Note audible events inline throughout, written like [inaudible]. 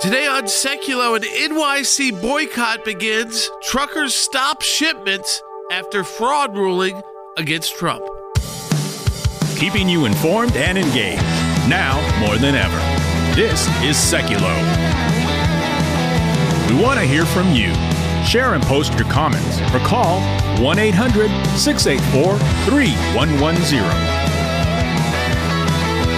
Today on Sekulow, an NYC boycott begins. Truckers stop shipments after fraud ruling against Trump. Keeping you informed and engaged, now more than ever. This is Sekulow. We want to hear from you. Share and post your comments or call 1 800 684 3110.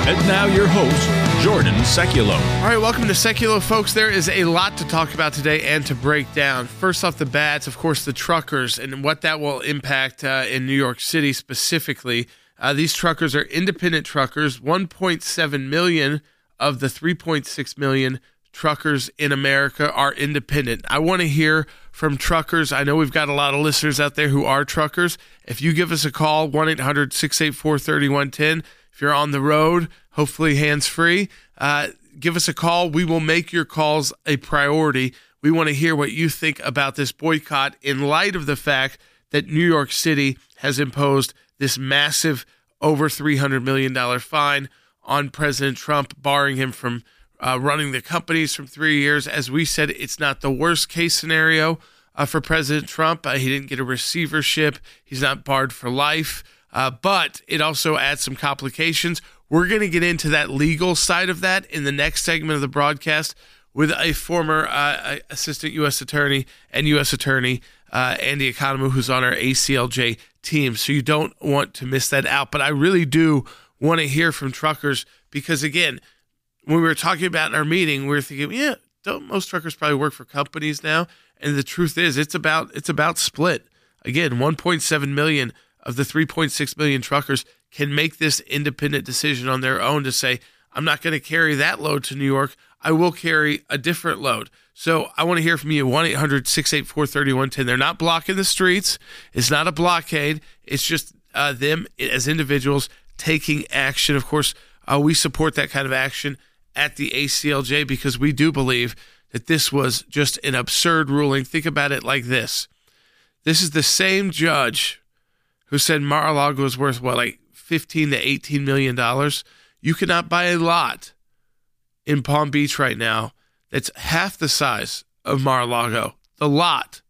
And now, your host, Jordan Sekulow. All right, welcome to Sekulow, folks. There is a lot to talk about today and to break down. First off the bats, of course, the truckers and what that will impact uh, in New York City specifically. Uh, these truckers are independent truckers. 1.7 million of the 3.6 million truckers in America are independent. I want to hear from truckers. I know we've got a lot of listeners out there who are truckers. If you give us a call, 1 800 684 3110. If you're on the road, hopefully hands free, uh, give us a call. We will make your calls a priority. We want to hear what you think about this boycott in light of the fact that New York City has imposed this massive over $300 million fine on President Trump, barring him from uh, running the companies from three years. As we said, it's not the worst case scenario uh, for President Trump. Uh, he didn't get a receivership, he's not barred for life. Uh, but it also adds some complications. We're going to get into that legal side of that in the next segment of the broadcast with a former uh, assistant U.S. attorney and U.S. attorney uh, Andy Ekonomou, who's on our ACLJ team. So you don't want to miss that out. But I really do want to hear from truckers because, again, when we were talking about in our meeting, we were thinking, yeah, don't most truckers probably work for companies now? And the truth is, it's about it's about split. Again, 1.7 million of the 3.6 million truckers can make this independent decision on their own to say, I'm not going to carry that load to New York. I will carry a different load. So I want to hear from you 1 800 684 3110. They're not blocking the streets. It's not a blockade. It's just uh, them as individuals taking action. Of course, uh, we support that kind of action at the ACLJ because we do believe that this was just an absurd ruling. Think about it like this this is the same judge who said Mar-a-Lago is worth what, like 15 to 18 million dollars. You cannot buy a lot in Palm Beach right now that's half the size of Mar-a-Lago. The lot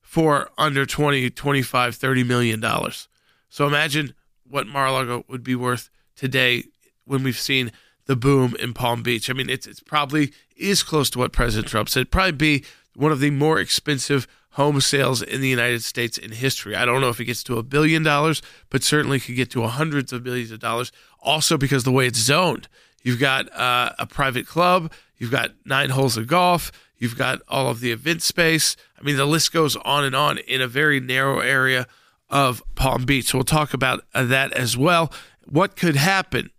for under 20, 25, 30 million dollars. So imagine what Mar-a-Lago would be worth today when we've seen the boom in Palm Beach. I mean, it's it's probably is close to what President Trump said. Probably be one of the more expensive home sales in the United States in history. I don't know if it gets to a billion dollars, but certainly could get to hundreds of millions of dollars. Also, because the way it's zoned, you've got uh, a private club, you've got nine holes of golf, you've got all of the event space. I mean, the list goes on and on in a very narrow area of Palm Beach. So we'll talk about uh, that as well. What could happen?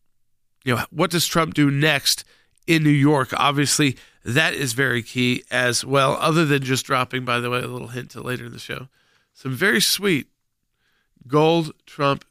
You know, what does Trump do next in New York? Obviously, that is very key as well, other than just dropping, by the way, a little hint to later in the show, some very sweet gold Trump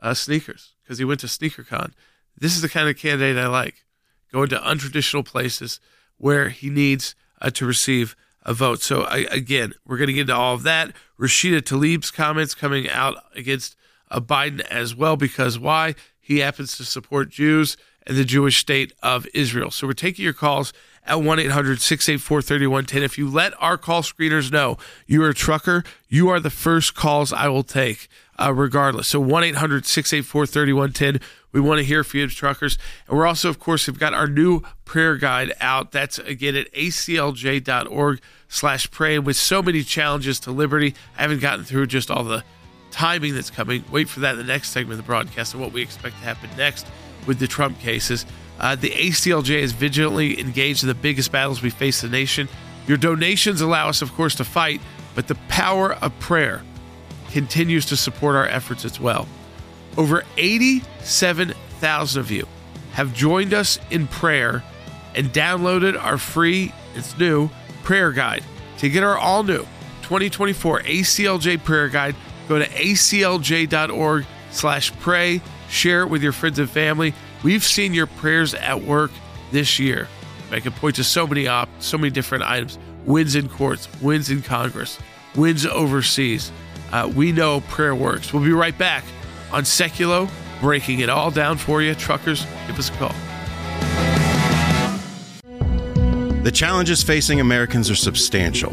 uh, sneakers because he went to SneakerCon. This is the kind of candidate I like. Going to untraditional places where he needs uh, to receive a vote. So, I, again, we're going to get into all of that. Rashida Tlaib's comments coming out against uh, Biden as well because why? He happens to support Jews the Jewish state of Israel. So, we're taking your calls at 1 800 684 3110. If you let our call screeners know you're a trucker, you are the first calls I will take, uh, regardless. So 1 800 684 3110. We want to hear from you, truckers. And we're also, of course, we've got our new prayer guide out. That's again at aclj.org slash pray. With so many challenges to liberty, I haven't gotten through just all the timing that's coming. Wait for that in the next segment of the broadcast and what we expect to happen next with the Trump cases. Uh, the ACLJ is vigilantly engaged in the biggest battles we face the nation. Your donations allow us, of course, to fight, but the power of prayer continues to support our efforts as well. Over 87,000 of you have joined us in prayer and downloaded our free, it's new, prayer guide. To get our all new 2024 ACLJ prayer guide, go to aclj.org slash pray, share it with your friends and family. We've seen your prayers at work this year. I can point to so many op, so many different items: wins in courts, wins in Congress, wins overseas. Uh, we know prayer works. We'll be right back on Sekulow, breaking it all down for you. Truckers, give us a call. The challenges facing Americans are substantial.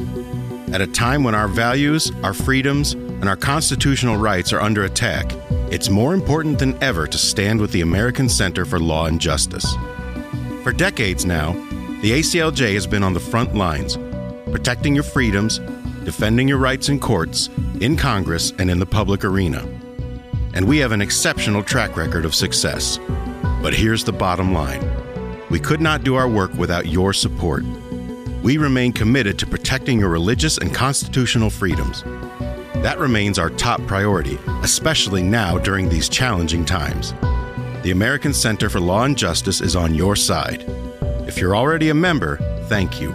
At a time when our values, our freedoms, and our constitutional rights are under attack, it's more important than ever to stand with the American Center for Law and Justice. For decades now, the ACLJ has been on the front lines, protecting your freedoms, defending your rights in courts, in Congress, and in the public arena. And we have an exceptional track record of success. But here's the bottom line we could not do our work without your support. We remain committed to protecting your religious and constitutional freedoms. That remains our top priority, especially now during these challenging times. The American Center for Law and Justice is on your side. If you're already a member, thank you.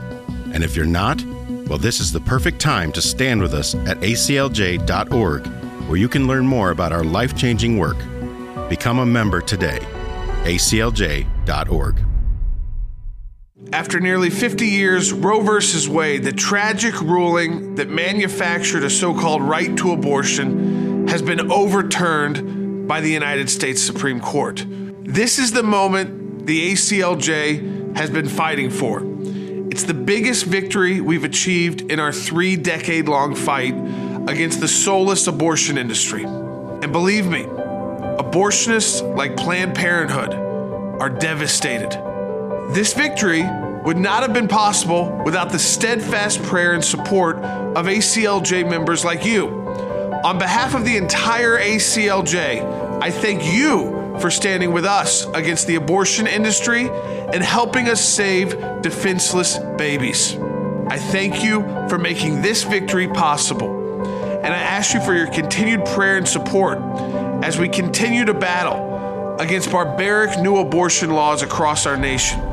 And if you're not, well, this is the perfect time to stand with us at aclj.org, where you can learn more about our life changing work. Become a member today. aclj.org. After nearly 50 years, Roe v. Wade, the tragic ruling that manufactured a so called right to abortion, has been overturned by the United States Supreme Court. This is the moment the ACLJ has been fighting for. It's the biggest victory we've achieved in our three decade long fight against the soulless abortion industry. And believe me, abortionists like Planned Parenthood are devastated. This victory would not have been possible without the steadfast prayer and support of ACLJ members like you. On behalf of the entire ACLJ, I thank you for standing with us against the abortion industry and helping us save defenseless babies. I thank you for making this victory possible. And I ask you for your continued prayer and support as we continue to battle against barbaric new abortion laws across our nation.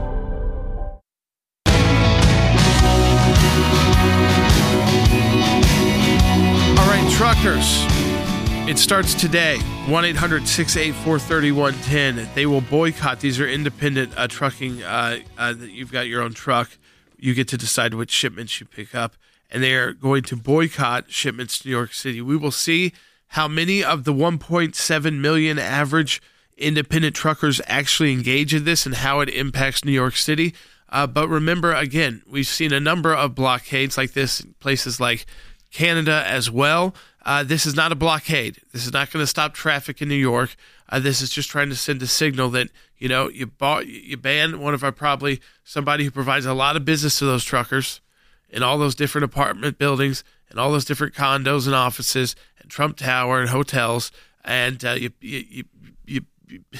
It starts today. 1 800 684 3110. They will boycott. These are independent uh, trucking. Uh, uh, you've got your own truck. You get to decide which shipments you pick up. And they are going to boycott shipments to New York City. We will see how many of the 1.7 million average independent truckers actually engage in this and how it impacts New York City. Uh, but remember, again, we've seen a number of blockades like this in places like Canada as well. Uh, this is not a blockade. This is not going to stop traffic in New York. Uh, this is just trying to send a signal that you know you bought you ban one of our probably somebody who provides a lot of business to those truckers in all those different apartment buildings and all those different condos and offices and Trump Tower and hotels and uh, you, you, you, you [laughs]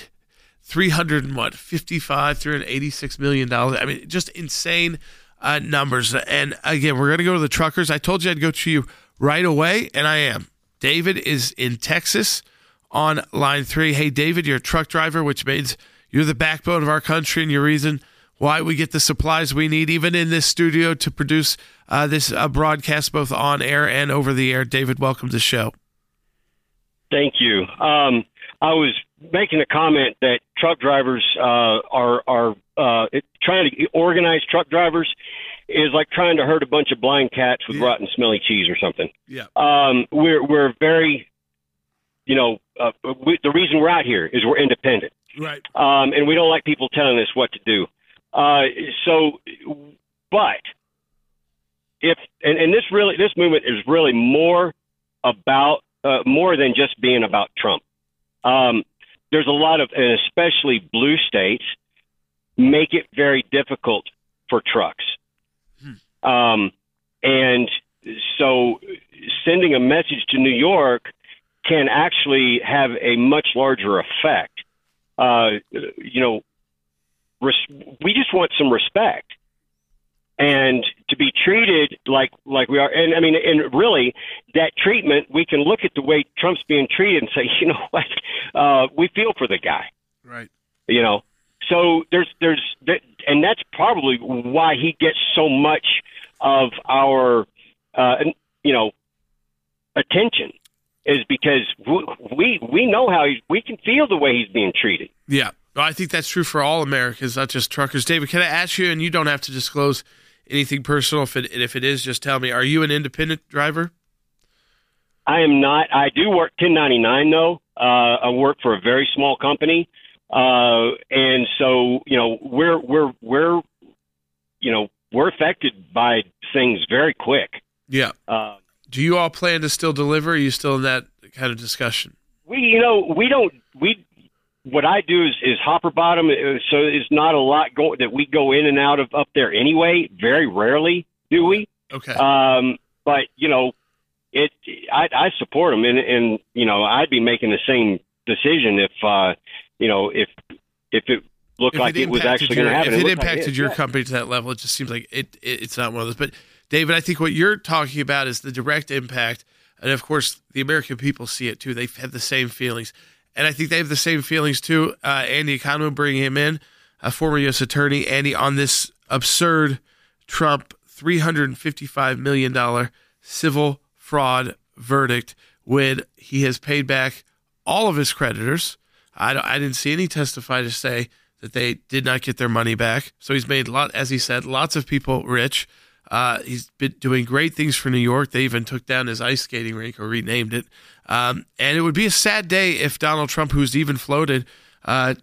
300 and what 55 386 million dollars. I mean just insane uh, numbers. And again, we're going to go to the truckers. I told you I'd go to you right away, and I am. David is in Texas on line three. Hey, David, you're a truck driver, which means you're the backbone of our country and your reason why we get the supplies we need, even in this studio, to produce uh, this uh, broadcast both on air and over the air. David, welcome to the show. Thank you. Um, I was making a comment that truck drivers uh, are are uh, trying to organize truck drivers is like trying to herd a bunch of blind cats with yeah. rotten, smelly cheese or something. Yeah. Um, we're we're very, you know, uh, we, the reason we're out here is we're independent. Right. Um, and we don't like people telling us what to do. Uh, so, but if and, and this really this movement is really more about uh, more than just being about Trump. Um, there's a lot of, and especially blue states, make it very difficult for trucks. Um, and so sending a message to New York can actually have a much larger effect. Uh, you know, res- we just want some respect. And to be treated like like we are and i mean and really that treatment we can look at the way trump's being treated and say [laughs] you know what? Uh we feel for the guy. Right. You know? So there's there's and that's probably why he gets so much of our uh, you know attention is because we we know how he's we can feel the way he's being treated. Yeah, well, I think that's true for all Americans, not just truckers. David, can I ask you, and you don't have to disclose anything personal. If it if it is, just tell me. Are you an independent driver? I am not. I do work 1099 though. Uh, I work for a very small company. Uh, and so, you know, we're we're we're you know we're affected by things very quick. Yeah. Uh, Do you all plan to still deliver? Are you still in that kind of discussion? we, you know, we don't. We what I do is is hopper bottom, uh, so it's not a lot go that we go in and out of up there anyway. Very rarely do we. Okay. Um, but you know, it I, I support them, and and you know, I'd be making the same decision if uh, you know if if it looked If like it, was impacted actually going your- to happen. If it like impacted is, your yeah. company to that level, it just seems like it, it. It's not one of those. But David, I think what you're talking about is the direct impact, and of course, the American people see it too. They've had the same feelings, and I think they have the same feelings too. Uh, Andy Econo, bringing him in, a former U.S. attorney, Andy, on this absurd Trump three hundred and fifty-five million dollar civil fraud verdict when he has paid back all of his creditors. I, don't- I didn't see any testify to say that they did not get their money back. So he's made a lot, as he said, lots of people rich. Uh, he's been doing great things for New York. They even took down his ice skating rink or renamed it. Um, and it would be a sad day if Donald Trump, who's even floated, uh,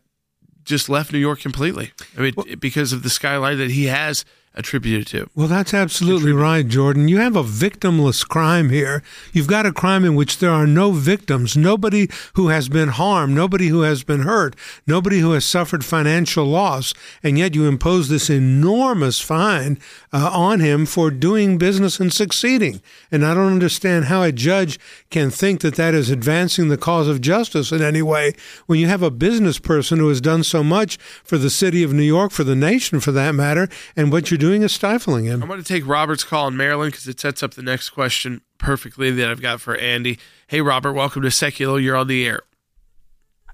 just left New York completely. I mean, because of the skyline that he has attributed to. Well, that's absolutely right, Jordan. You have a victimless crime here. You've got a crime in which there are no victims, nobody who has been harmed, nobody who has been hurt, nobody who has suffered financial loss, and yet you impose this enormous fine uh, on him for doing business and succeeding. And I don't understand how a judge can think that that is advancing the cause of justice in any way when you have a business person who has done so much for the city of New York, for the nation for that matter, and what you're doing is stifling him. I'm going to take Robert's call in Maryland because it sets up the next question perfectly that I've got for Andy. Hey, Robert, welcome to Sekulow. You're on the air.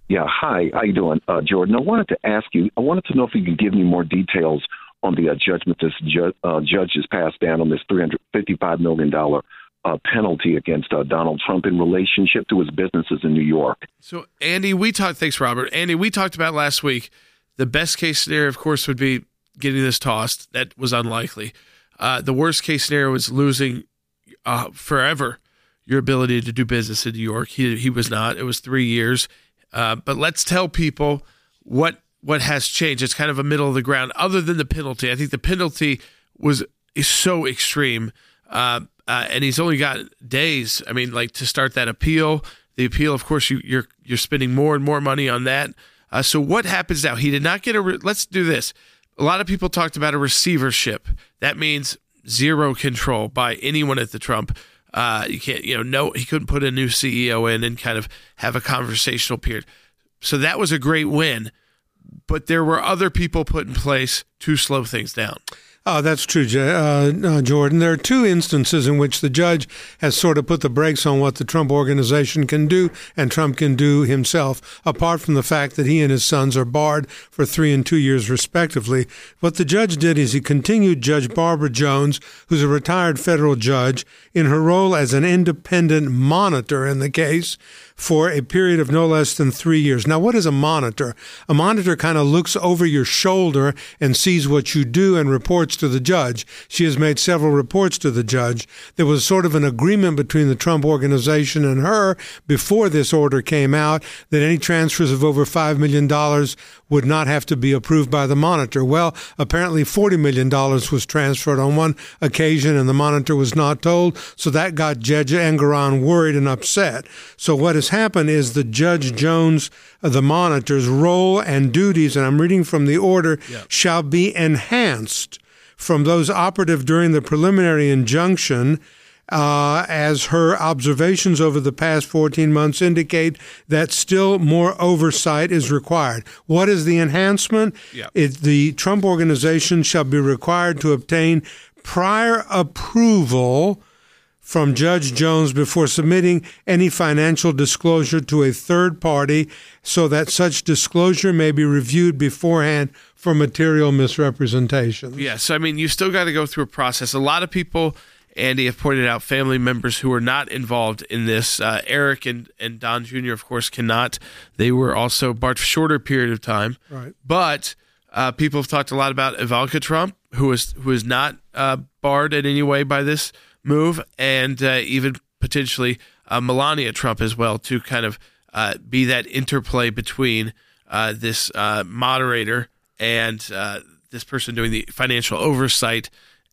Yeah, hi. How you doing, uh, Jordan? I wanted to ask you. I wanted to know if you could give me more details on the uh, judgment this ju- uh, judge has passed down on this three hundred fifty-five million dollar uh, penalty against uh, Donald Trump in relationship to his businesses in New York. So, Andy, we talked. Thanks, Robert. Andy, we talked about last week. The best case scenario, of course, would be getting this tossed. That was unlikely. Uh, the worst case scenario was losing uh, forever your ability to do business in New York. He he was not. It was three years. Uh, but let's tell people what what has changed. It's kind of a middle of the ground. Other than the penalty, I think the penalty was is so extreme. Uh, uh, and he's only got days. I mean, like to start that appeal. The appeal, of course, you, you're you're spending more and more money on that. Uh, so what happens now? He did not get a. Re- let's do this. A lot of people talked about a receivership. That means zero control by anyone at the Trump. Uh, you can't, you know, no, he couldn't put a new CEO in and kind of have a conversational period. So that was a great win, but there were other people put in place to slow things down. Oh, that's true, uh, uh, Jordan. There are two instances in which the judge has sort of put the brakes on what the Trump organization can do and Trump can do himself, apart from the fact that he and his sons are barred for three and two years, respectively. What the judge did is he continued Judge Barbara Jones, who's a retired federal judge, in her role as an independent monitor in the case for a period of no less than three years. Now, what is a monitor? A monitor kind of looks over your shoulder and sees what you do and reports to the judge. She has made several reports to the judge. There was sort of an agreement between the Trump organization and her before this order came out that any transfers of over $5 million would not have to be approved by the monitor. Well, apparently $40 million was transferred on one occasion and the monitor was not told. So that got Judge Engoron worried and upset. So what has happened is the Judge Jones, uh, the monitor's role and duties, and I'm reading from the order, shall be enhanced from those operative during the preliminary injunction uh, as her observations over the past 14 months indicate that still more oversight is required. What is the enhancement? It, the Trump organization shall be required to obtain prior approval from Judge Jones before submitting any financial disclosure to a third party so that such disclosure may be reviewed beforehand for material misrepresentation. Yes, I mean you still got to go through a process. A lot of people, Andy, have pointed out family members who are not involved in this. Uh, Eric and and Don Jr. of course cannot. They were also barred for a shorter period of time. Right. But uh, people have talked a lot about Ivanka Trump, who is who is not uh, barred in any way by this move, and uh, even potentially uh, Melania Trump as well, to kind of uh, be that interplay between uh, this uh, moderator and this person doing the financial oversight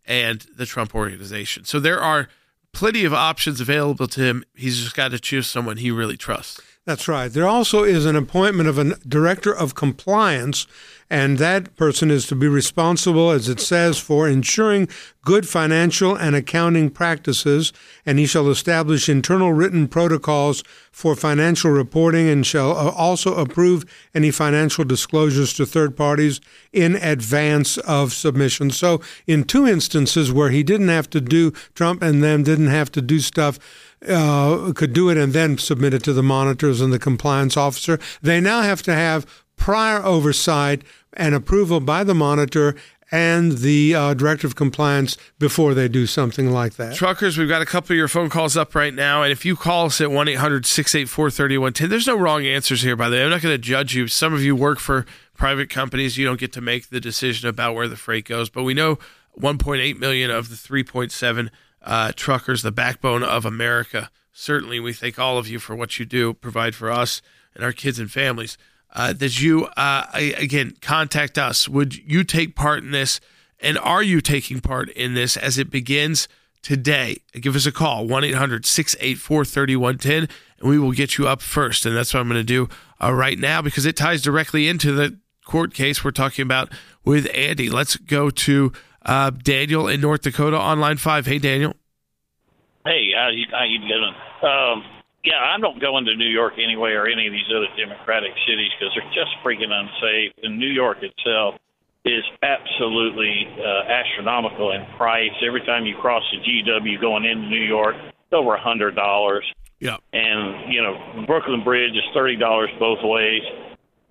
and the Trump organization. So there are plenty of options available to him. He's just got to choose someone he really trusts. That's right. There also is an appointment of a director of compliance, and that person is to be responsible, as it says, for ensuring good financial and accounting practices, and he shall establish internal written protocols for financial reporting and shall uh, also approve any financial disclosures to third parties in advance of submission. So, in two instances where he didn't have to do, Trump and them didn't have to do stuff uh, could do it and then submit it to the monitors and the compliance officer. They now have to have prior oversight and approval by the monitor and the uh, director of compliance before they do something like that. Truckers, we've got a couple of your phone calls up right now. And if you call us at 1 800 684 3110, there's no wrong answers here, by the way. I'm not going to judge you. Some of you work for private companies. You don't get to make the decision about where the freight goes. But we know 1.8 million of the 3.7 uh, truckers, the backbone of America. Certainly, we thank all of you for what you do, provide for us and our kids and families. Uh, that you, uh, again, contact us. Would you take part in this? And are you taking part in this as it begins today? Give us a call, 1 800 684 3110, and we will get you up first. And that's what I'm going to do uh, right now because it ties directly into the court case we're talking about with Andy. Let's go to uh, Daniel in North Dakota on line five. Hey, Daniel. Hey, how you, how you doing? Um, yeah, I don't go into New York anyway or any of these other Democratic cities because they're just freaking unsafe. And New York itself is absolutely uh, astronomical in price. Every time you cross the GW going into New York, it's over a hundred dollars. Yeah. And you know, Brooklyn Bridge is thirty dollars both ways.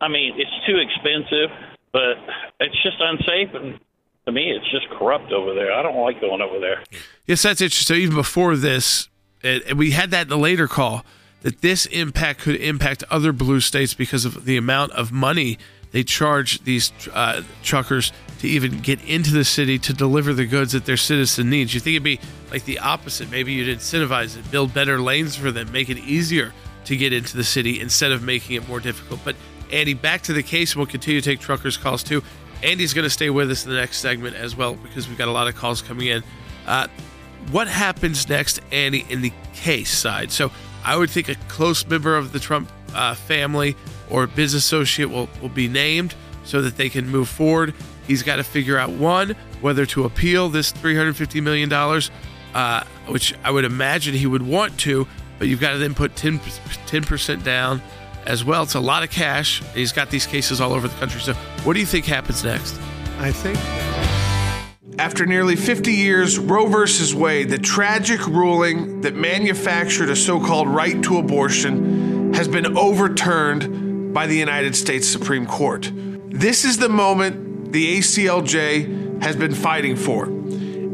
I mean, it's too expensive, but it's just unsafe and to me, it's just corrupt over there. I don't like going over there. Yes, that's interesting. So even before this, and we had that in the later call that this impact could impact other blue states because of the amount of money they charge these uh, truckers to even get into the city to deliver the goods that their citizen needs. You think it'd be like the opposite? Maybe you'd incentivize it, build better lanes for them, make it easier to get into the city instead of making it more difficult. But Andy, back to the case, and we'll continue to take truckers' calls too. Andy's going to stay with us in the next segment as well because we've got a lot of calls coming in. Uh, what happens next, Andy, in the case side? So I would think a close member of the Trump uh, family or business associate will, will be named so that they can move forward. He's got to figure out one, whether to appeal this $350 million, uh, which I would imagine he would want to, but you've got to then put 10, 10% down as well. It's a lot of cash. He's got these cases all over the country. So, what do you think happens next? I think. After nearly 50 years, Roe v. Wade, the tragic ruling that manufactured a so called right to abortion, has been overturned by the United States Supreme Court. This is the moment the ACLJ has been fighting for.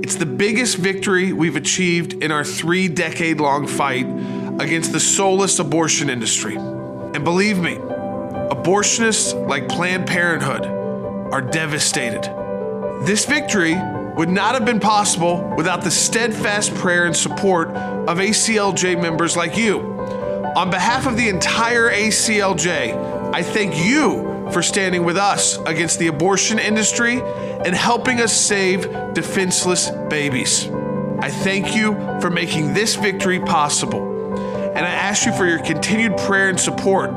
It's the biggest victory we've achieved in our three decade long fight against the soulless abortion industry. And believe me, abortionists like Planned Parenthood are devastated. This victory would not have been possible without the steadfast prayer and support of ACLJ members like you. On behalf of the entire ACLJ, I thank you for standing with us against the abortion industry and helping us save defenseless babies. I thank you for making this victory possible and I ask you for your continued prayer and support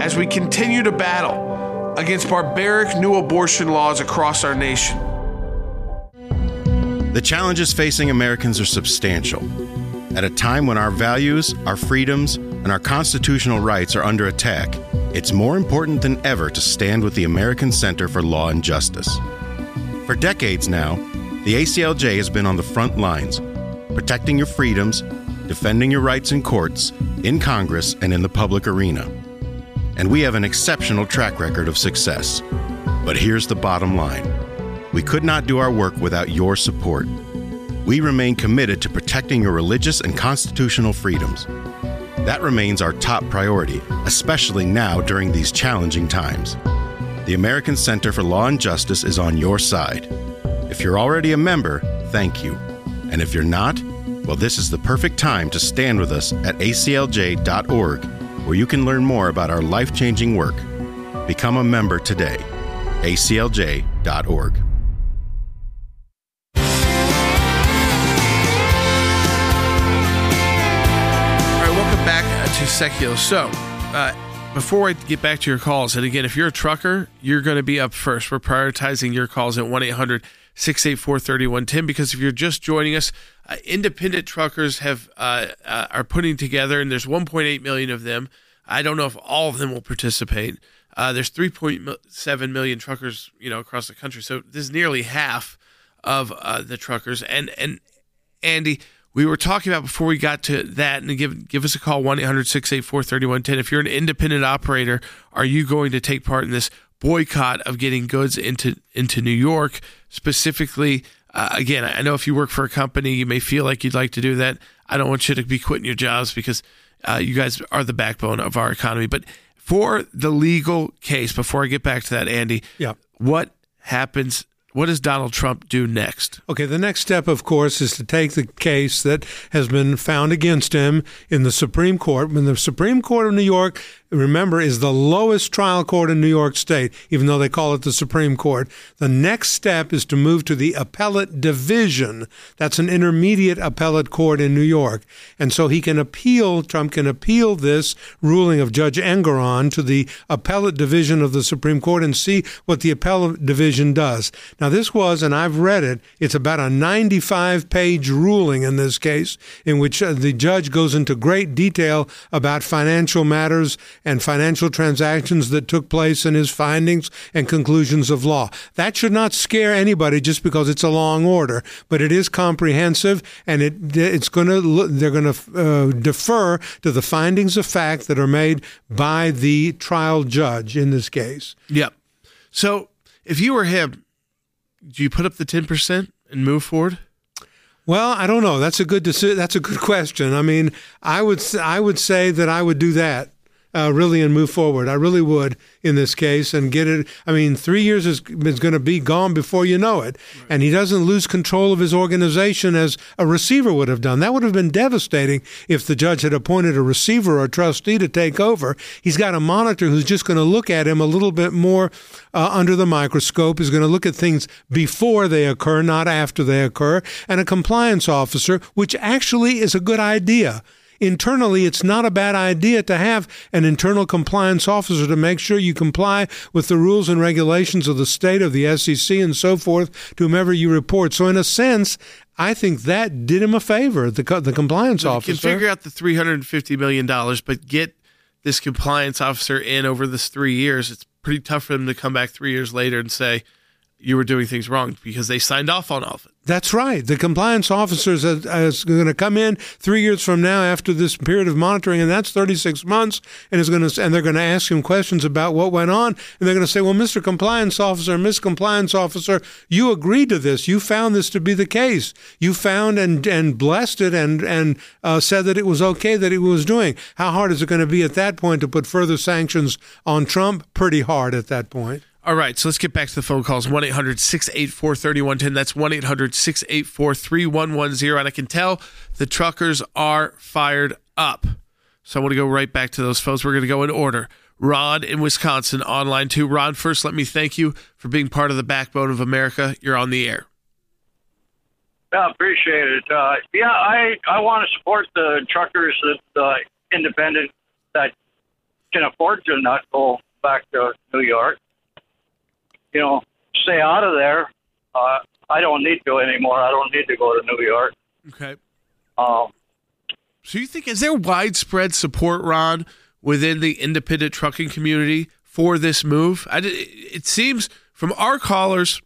as we continue to battle against barbaric new abortion laws across our nation. The challenges facing Americans are substantial. At a time when our values, our freedoms, and our constitutional rights are under attack, it's more important than ever to stand with the American Center for Law and Justice. For decades now, the ACLJ has been on the front lines, protecting your freedoms defending your rights in courts, in Congress, and in the public arena. And we have an exceptional track record of success. But here's the bottom line we could not do our work without your support. We remain committed to protecting your religious and constitutional freedoms. That remains our top priority, especially now during these challenging times. The American Center for Law and Justice is on your side. If you're already a member, thank you. And if you're not, well, this is the perfect time to stand with us at aclj.org, where you can learn more about our life changing work. Become a member today. aclj.org. back uh, to Sekulow. So, uh, before I get back to your calls, and again, if you're a trucker, you're going to be up first. We're prioritizing your calls at 1 800 684 3110 because if you're just joining us, uh, independent truckers have uh, uh, are putting together, and there's 1.8 million of them. I don't know if all of them will participate. Uh, there's 3.7 million truckers, you know, across the country. So this is nearly half of uh, the truckers. And and Andy, we were talking about before we got to that, and give give us a call 1 800 684 3110. If you're an independent operator, are you going to take part in this boycott of getting goods into into New York specifically? Uh, again, I know if you work for a company, you may feel like you'd like to do that. I don't want you to be quitting your jobs because uh, you guys are the backbone of our economy. But for the legal case, before I get back to that, Andy, Yeah. what happens? What does Donald Trump do next? Okay, the next step, of course, is to take the case that has been found against him in the Supreme Court. When the Supreme Court of New York, remember, is the lowest trial court in New York State, even though they call it the Supreme Court, the next step is to move to the appellate division. That's an intermediate appellate court in New York. And so he can appeal, Trump can appeal this ruling of Judge Engoron to the appellate division of the Supreme Court and see what the appellate division does. Now, this was, and I've read it, it's about a 95 page ruling in this case, in which uh, the judge goes into great detail about financial matters and financial transactions that took place and his findings and conclusions of law. That should not scare anybody just because it's a long order, but it is comprehensive and it it's going to they're going to uh, defer to the findings of fact that are made by the trial judge in this case. Yep. So if you were him, do you put up the ten percent and move forward? Well, I don't know. That's a good deci- that's a good question. I mean, I would I would say that I would do that. Uh, really, and move forward. I really would in this case and get it. I mean, three years is, is going to be gone before you know it. And he doesn't lose control of his organization as a receiver would have done. That would have been devastating if the judge had appointed a receiver or a trustee to take over. He's got a monitor who's just going to look at him a little bit more uh, under the microscope, is going to look at things before they occur, not after they occur, and a compliance officer, which actually is a good idea. Internally, it's not a bad idea to have an internal compliance officer to make sure you comply with the rules and regulations of the state, of the SEC, and so forth to whomever you report. So, in a sense, I think that did him a favor, the, the compliance You officer. can figure out the three hundred and fifty million dollars, but get this compliance officer in over this three years. It's pretty tough for them to come back three years later and say you were doing things wrong because they signed off on all of it. That's right. The compliance officer is, is going to come in three years from now after this period of monitoring, and that's 36 months, and is going to and they're going to ask him questions about what went on, and they're going to say, "Well, Mr. Compliance Officer, Miss Compliance Officer, you agreed to this. You found this to be the case. You found and and blessed it, and and uh, said that it was okay that he was doing. How hard is it going to be at that point to put further sanctions on Trump? Pretty hard at that point." All right, so let's get back to the phone calls 1 800 684 3110. That's 1 800 684 3110. And I can tell the truckers are fired up. So I want to go right back to those phones. We're going to go in order. Ron in Wisconsin, online too. Ron, first, let me thank you for being part of the backbone of America. You're on the air. I appreciate it. Uh, yeah, I I want to support the truckers that uh, independent that can afford to not go back to New York. You know, stay out of there. Uh, I don't need to anymore. I don't need to go to New York. Okay. Um, So you think is there widespread support, Ron, within the independent trucking community for this move? I, it seems from our callers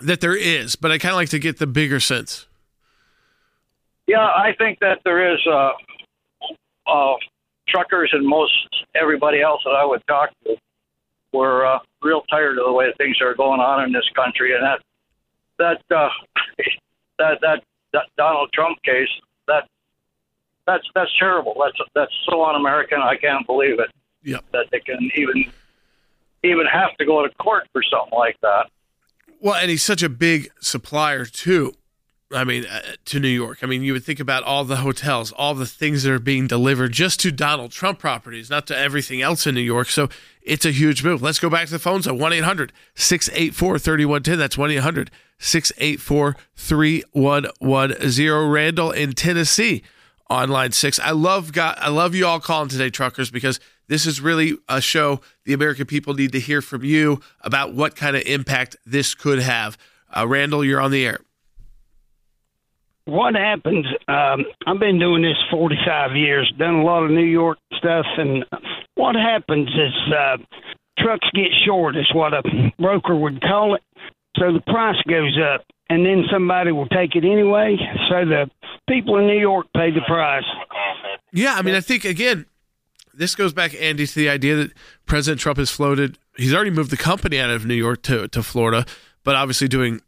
that there is, but I kind of like to get the bigger sense. yeah, I think that there is uh, uh, truckers and most everybody else that I would talk to were uh, real tired of the way things are going on in this country, and that that uh, that, that that Donald Trump case that that's that's terrible. That's that's so un-American. I can't believe it Yep. that they can even even have to go to court for something like that. Well, and he's such a big supplier too. I mean, uh, to New York. I mean, you would think about all the hotels, all the things that are being delivered just to Donald Trump properties, not to everything else in New York. So it's a huge move. Let's go back to the phones at 1 800 684 3110. That's 1 800 684 3110. Randall in Tennessee on line six. I love God, I love you all calling today, truckers, because this is really a show the American people need to hear from you about what kind of impact this could have. Uh, Randall, you're on the air. What happens? Um, I've been doing this 45 years, done a lot of New York stuff, and what happens is uh, trucks get short, is what a broker would call it. So the price goes up, and then somebody will take it anyway. So the people in New York pay the price. Yeah, I mean, I think again, this goes back, Andy, to the idea that President Trump has floated. He's already moved the company out of New York to to Florida, but obviously doing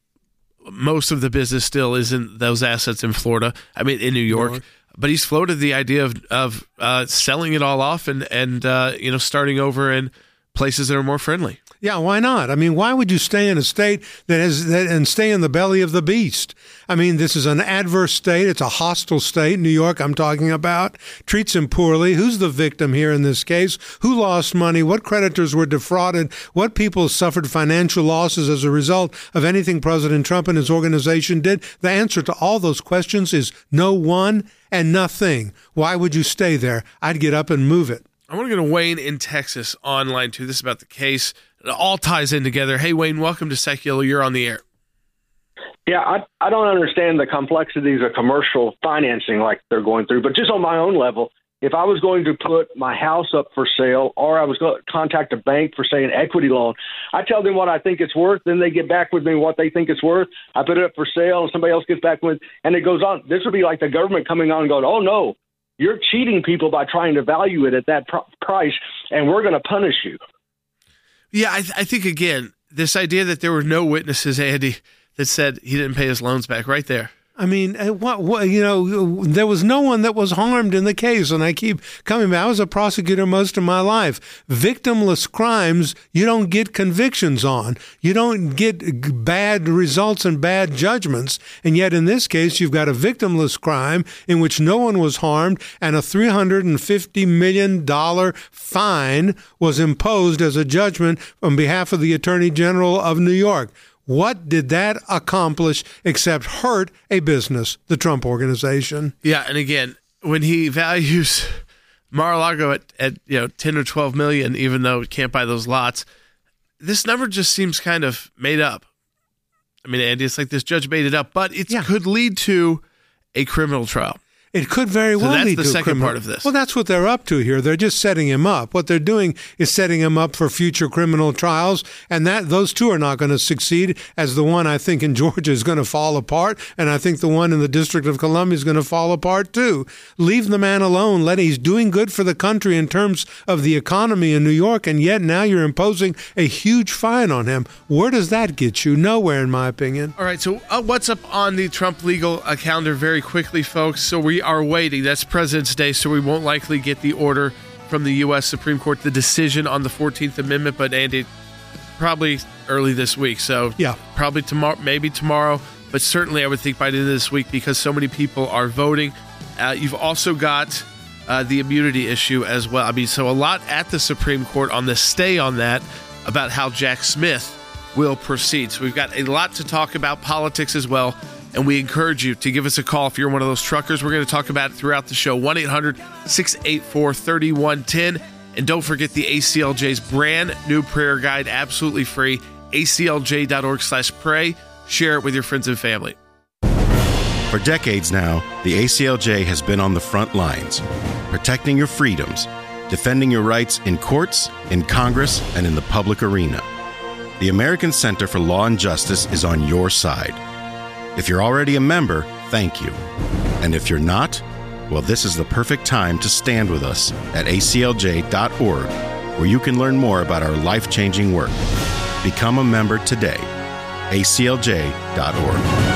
most of the business still is in those assets in Florida. I mean, in New York. York. But he's floated the idea of of uh, selling it all off and and uh, you know starting over in places that are more friendly. Yeah, why not? I mean, why would you stay in a state that has that and stay in the belly of the beast? I mean, this is an adverse state. It's a hostile state. New York, I'm talking about, treats him poorly. Who's the victim here in this case? Who lost money? What creditors were defrauded? What people suffered financial losses as a result of anything President Trump and his organization did? The answer to all those questions is no one and nothing. Why would you stay there? I'd get up and move it. I want to go to Wayne in Texas online too. This is about the case. It all ties in together. Hey, Wayne, welcome to Sekulow. You're on the air. Yeah, I, I don't understand the complexities of commercial financing like they're going through, but just on my own level, if I was going to put my house up for sale or I was going to contact a bank for, say, an equity loan, I tell them what I think it's worth. Then they get back with me what they think it's worth. I put it up for sale and somebody else gets back with and it goes on. This would be like the government coming on and going, oh, no, you're cheating people by trying to value it at that pr- price, and we're going to punish you. Yeah, I, th- I think again, this idea that there were no witnesses, Andy, that said he didn't pay his loans back, right there. I mean, uh, what, what, you know, there was no one that was harmed in the case. And I keep coming back. I was a prosecutor most of my life. Victimless crimes, you don't get convictions on. You don't get bad results and bad judgments. And yet in this case, you've got a victimless crime in which no one was harmed and a $350 million fine was imposed as a judgment on behalf of the Attorney General of New York. What did that accomplish except hurt a business, the Trump organization? Yeah, and again, when he [laughs] values Mar-a-Lago at, at you know 10 or 12 million even though it can't buy those lots, this number just seems kind of made up. I mean, Andy, it's like this judge made it up, but it yeah. could lead to a criminal trial. It could very so well that's lead the to second criminal. part of this. Well, that's what they're up to here. They're just setting him up. What they're doing is setting him up for future criminal trials, and that those two are not going to succeed. As the one I think in [laughs] Georgia is going to fall apart, and I think the one in the District of Columbia is going to fall apart too. Leave the man alone. Let he's doing good for the country in terms of the economy in New York, and yet now you're imposing a huge fine on him. Where does that get you? Nowhere, in my opinion. All right. So uh, what's up on the Trump legal calendar? Very quickly, folks. So we are waiting. That's President's Day, so we won't likely get the order from the U.S. Supreme Court, the decision on the 14th Amendment, but Andy, probably early this week. So yeah, probably tomorrow, maybe tomorrow, but certainly I would think by the end of this week because so many people are voting. Uh, you've also got uh, the immunity issue as well. I mean, so a lot at the Supreme Court on the stay on that about how Jack Smith will proceed. So we've got a lot to talk about, politics as well. And we encourage you to give us a call if you're one of those truckers. We're going to talk about it throughout the show 1 800 684 3110. And don't forget the ACLJ's brand new prayer guide, absolutely free. ACLJ.org slash pray. Share it with your friends and family. For decades now, the ACLJ has been on the front lines, protecting your freedoms, defending your rights in courts, in Congress, and in the public arena. The American Center for Law and Justice is on your side. If you're already a member, thank you. And if you're not, well, this is the perfect time to stand with us at aclj.org, where you can learn more about our life changing work. Become a member today. aclj.org.